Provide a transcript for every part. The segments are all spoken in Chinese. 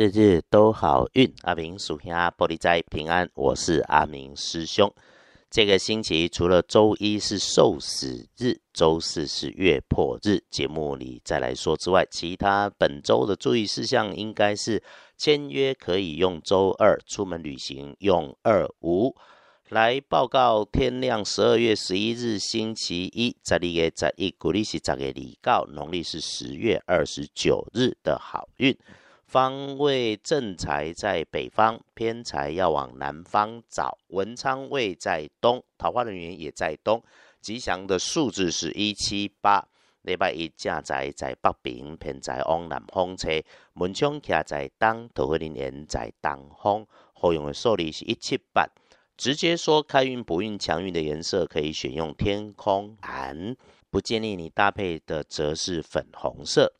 日日都好运。阿明属下玻璃斋平安，我是阿明师兄。这个星期除了周一是受死日，周四是月破日，节目里再来说之外，其他本周的注意事项应该是签约可以用周二，出门旅行用二五。来报告天亮十二月十一日星期一，在历月在一，古历是十月二告，农历是十月二十九日的好运。方位正财在北方，偏财要往南方找。文昌位在东，桃花人员也在东。吉祥的数字是一七八。礼拜一正财在北边，偏财往南方车。门窗徛在东，桃花人员在东方。好用的数字是一七八。直接说开运不运强运的颜色，可以选用天空蓝。不建议你搭配的则是粉红色。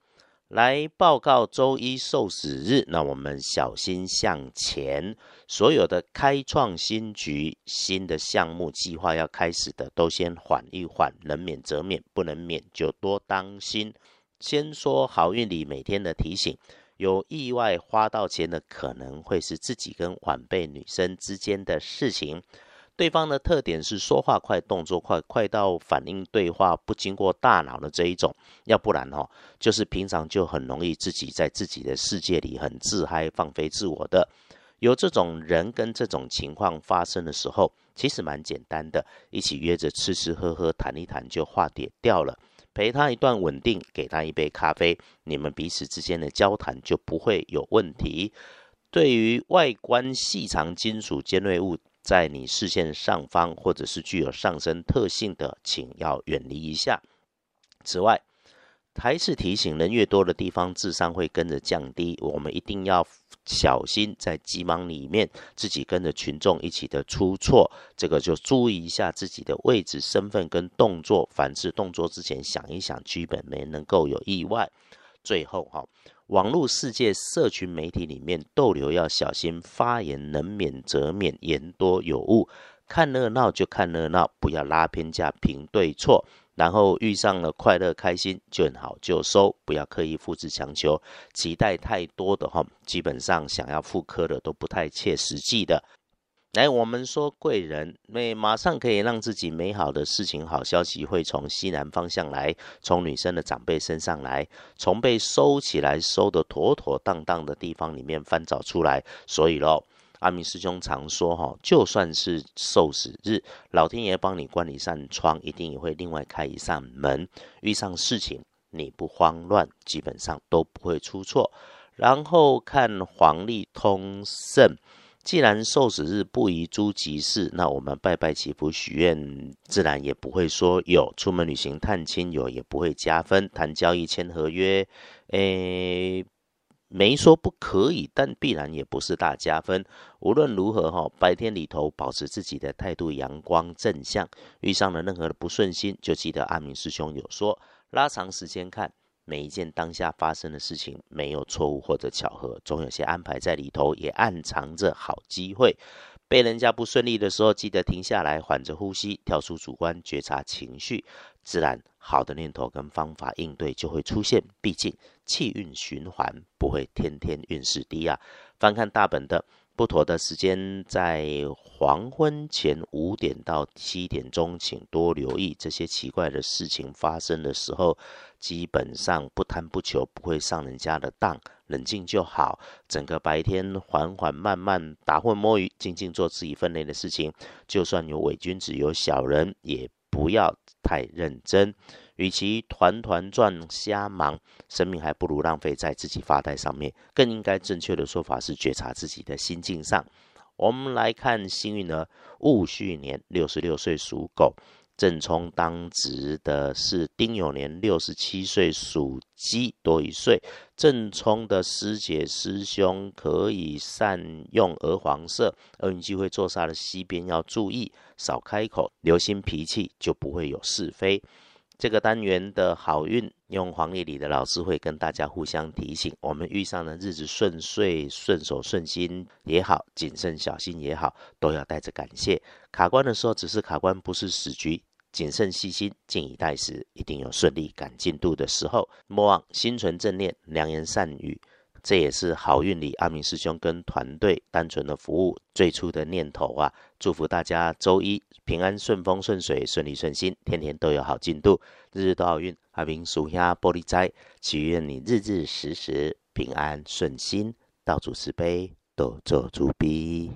来报告周一受死日，那我们小心向前。所有的开创新局、新的项目计划要开始的，都先缓一缓，能免则免，不能免就多当心。先说好运里每天的提醒，有意外花到钱的，可能会是自己跟晚辈女生之间的事情。对方的特点是说话快、动作快，快到反应对话不经过大脑的这一种。要不然哦，就是平常就很容易自己在自己的世界里很自嗨、放飞自我的。有这种人跟这种情况发生的时候，其实蛮简单的，一起约着吃吃喝喝、谈一谈就化解掉了。陪他一段稳定，给他一杯咖啡，你们彼此之间的交谈就不会有问题。对于外观细长、金属尖锐物。在你视线上方，或者是具有上升特性的，请要远离一下。此外，还是提醒人越多的地方，智商会跟着降低。我们一定要小心，在急忙里面自己跟着群众一起的出错，这个就注意一下自己的位置、身份跟动作。凡是动作之前想一想，基本没能够有意外。最后，哈。网络世界、社群媒体里面逗留要小心，发言能免则免，言多有误。看热闹就看热闹，不要拉偏架评对错。然后遇上了快乐开心，见好就收，不要刻意复制强求。期待太多的哈，基本上想要复刻的都不太切实际的。来，我们说贵人，那马上可以让自己美好的事情、好消息会从西南方向来，从女生的长辈身上来，从被收起来、收的妥妥当当的地方里面翻找出来。所以喽，阿明师兄常说哈，就算是受死日，老天爷帮你关一扇窗，一定也会另外开一扇门。遇上事情你不慌乱，基本上都不会出错。然后看黄历通胜。既然受死日不宜诸吉事，那我们拜拜祈福许愿，自然也不会说有出门旅行探亲友也不会加分，谈交易签合约，诶，没说不可以，但必然也不是大加分。无论如何哈，白天里头保持自己的态度阳光正向，遇上了任何的不顺心，就记得阿明师兄有说，拉长时间看。每一件当下发生的事情，没有错误或者巧合，总有些安排在里头，也暗藏着好机会。被人家不顺利的时候，记得停下来，缓着呼吸，跳出主观觉察情绪，自然好的念头跟方法应对就会出现。毕竟气运循环，不会天天运势低啊。翻看大本的。不妥的时间在黄昏前五点到七点钟，请多留意这些奇怪的事情发生的时候，基本上不贪不求，不会上人家的当，冷静就好。整个白天缓缓慢慢打混摸鱼，静静做自己分内的事情。就算有伪君子，有小人，也不要太认真。与其团团转瞎忙，生命还不如浪费在自己发呆上面。更应该正确的说法是觉察自己的心境上。我们来看幸运儿戊戌年六十六岁属狗，正冲当值的是丁酉年六十七岁属鸡多一岁。正冲的师姐师兄可以善用鹅黄色，厄运机会坐煞的西边要注意，少开口，留心脾气，就不会有是非。这个单元的好运，用黄历里的老师会跟大家互相提醒。我们遇上的日子顺遂、顺手顺心也好，谨慎小心也好，都要带着感谢。卡关的时候，只是卡关，不是死局。谨慎细心，静以待时，一定有顺利赶进度的时候。莫忘心存正念，良言善语。这也是好运里阿明师兄跟团队单纯的服务最初的念头啊！祝福大家周一平安顺风顺水顺利顺心，天天都有好进度，日日都好运。阿明属下玻璃斋，祈愿你日日时时平安顺心，道主慈悲，多做主逼。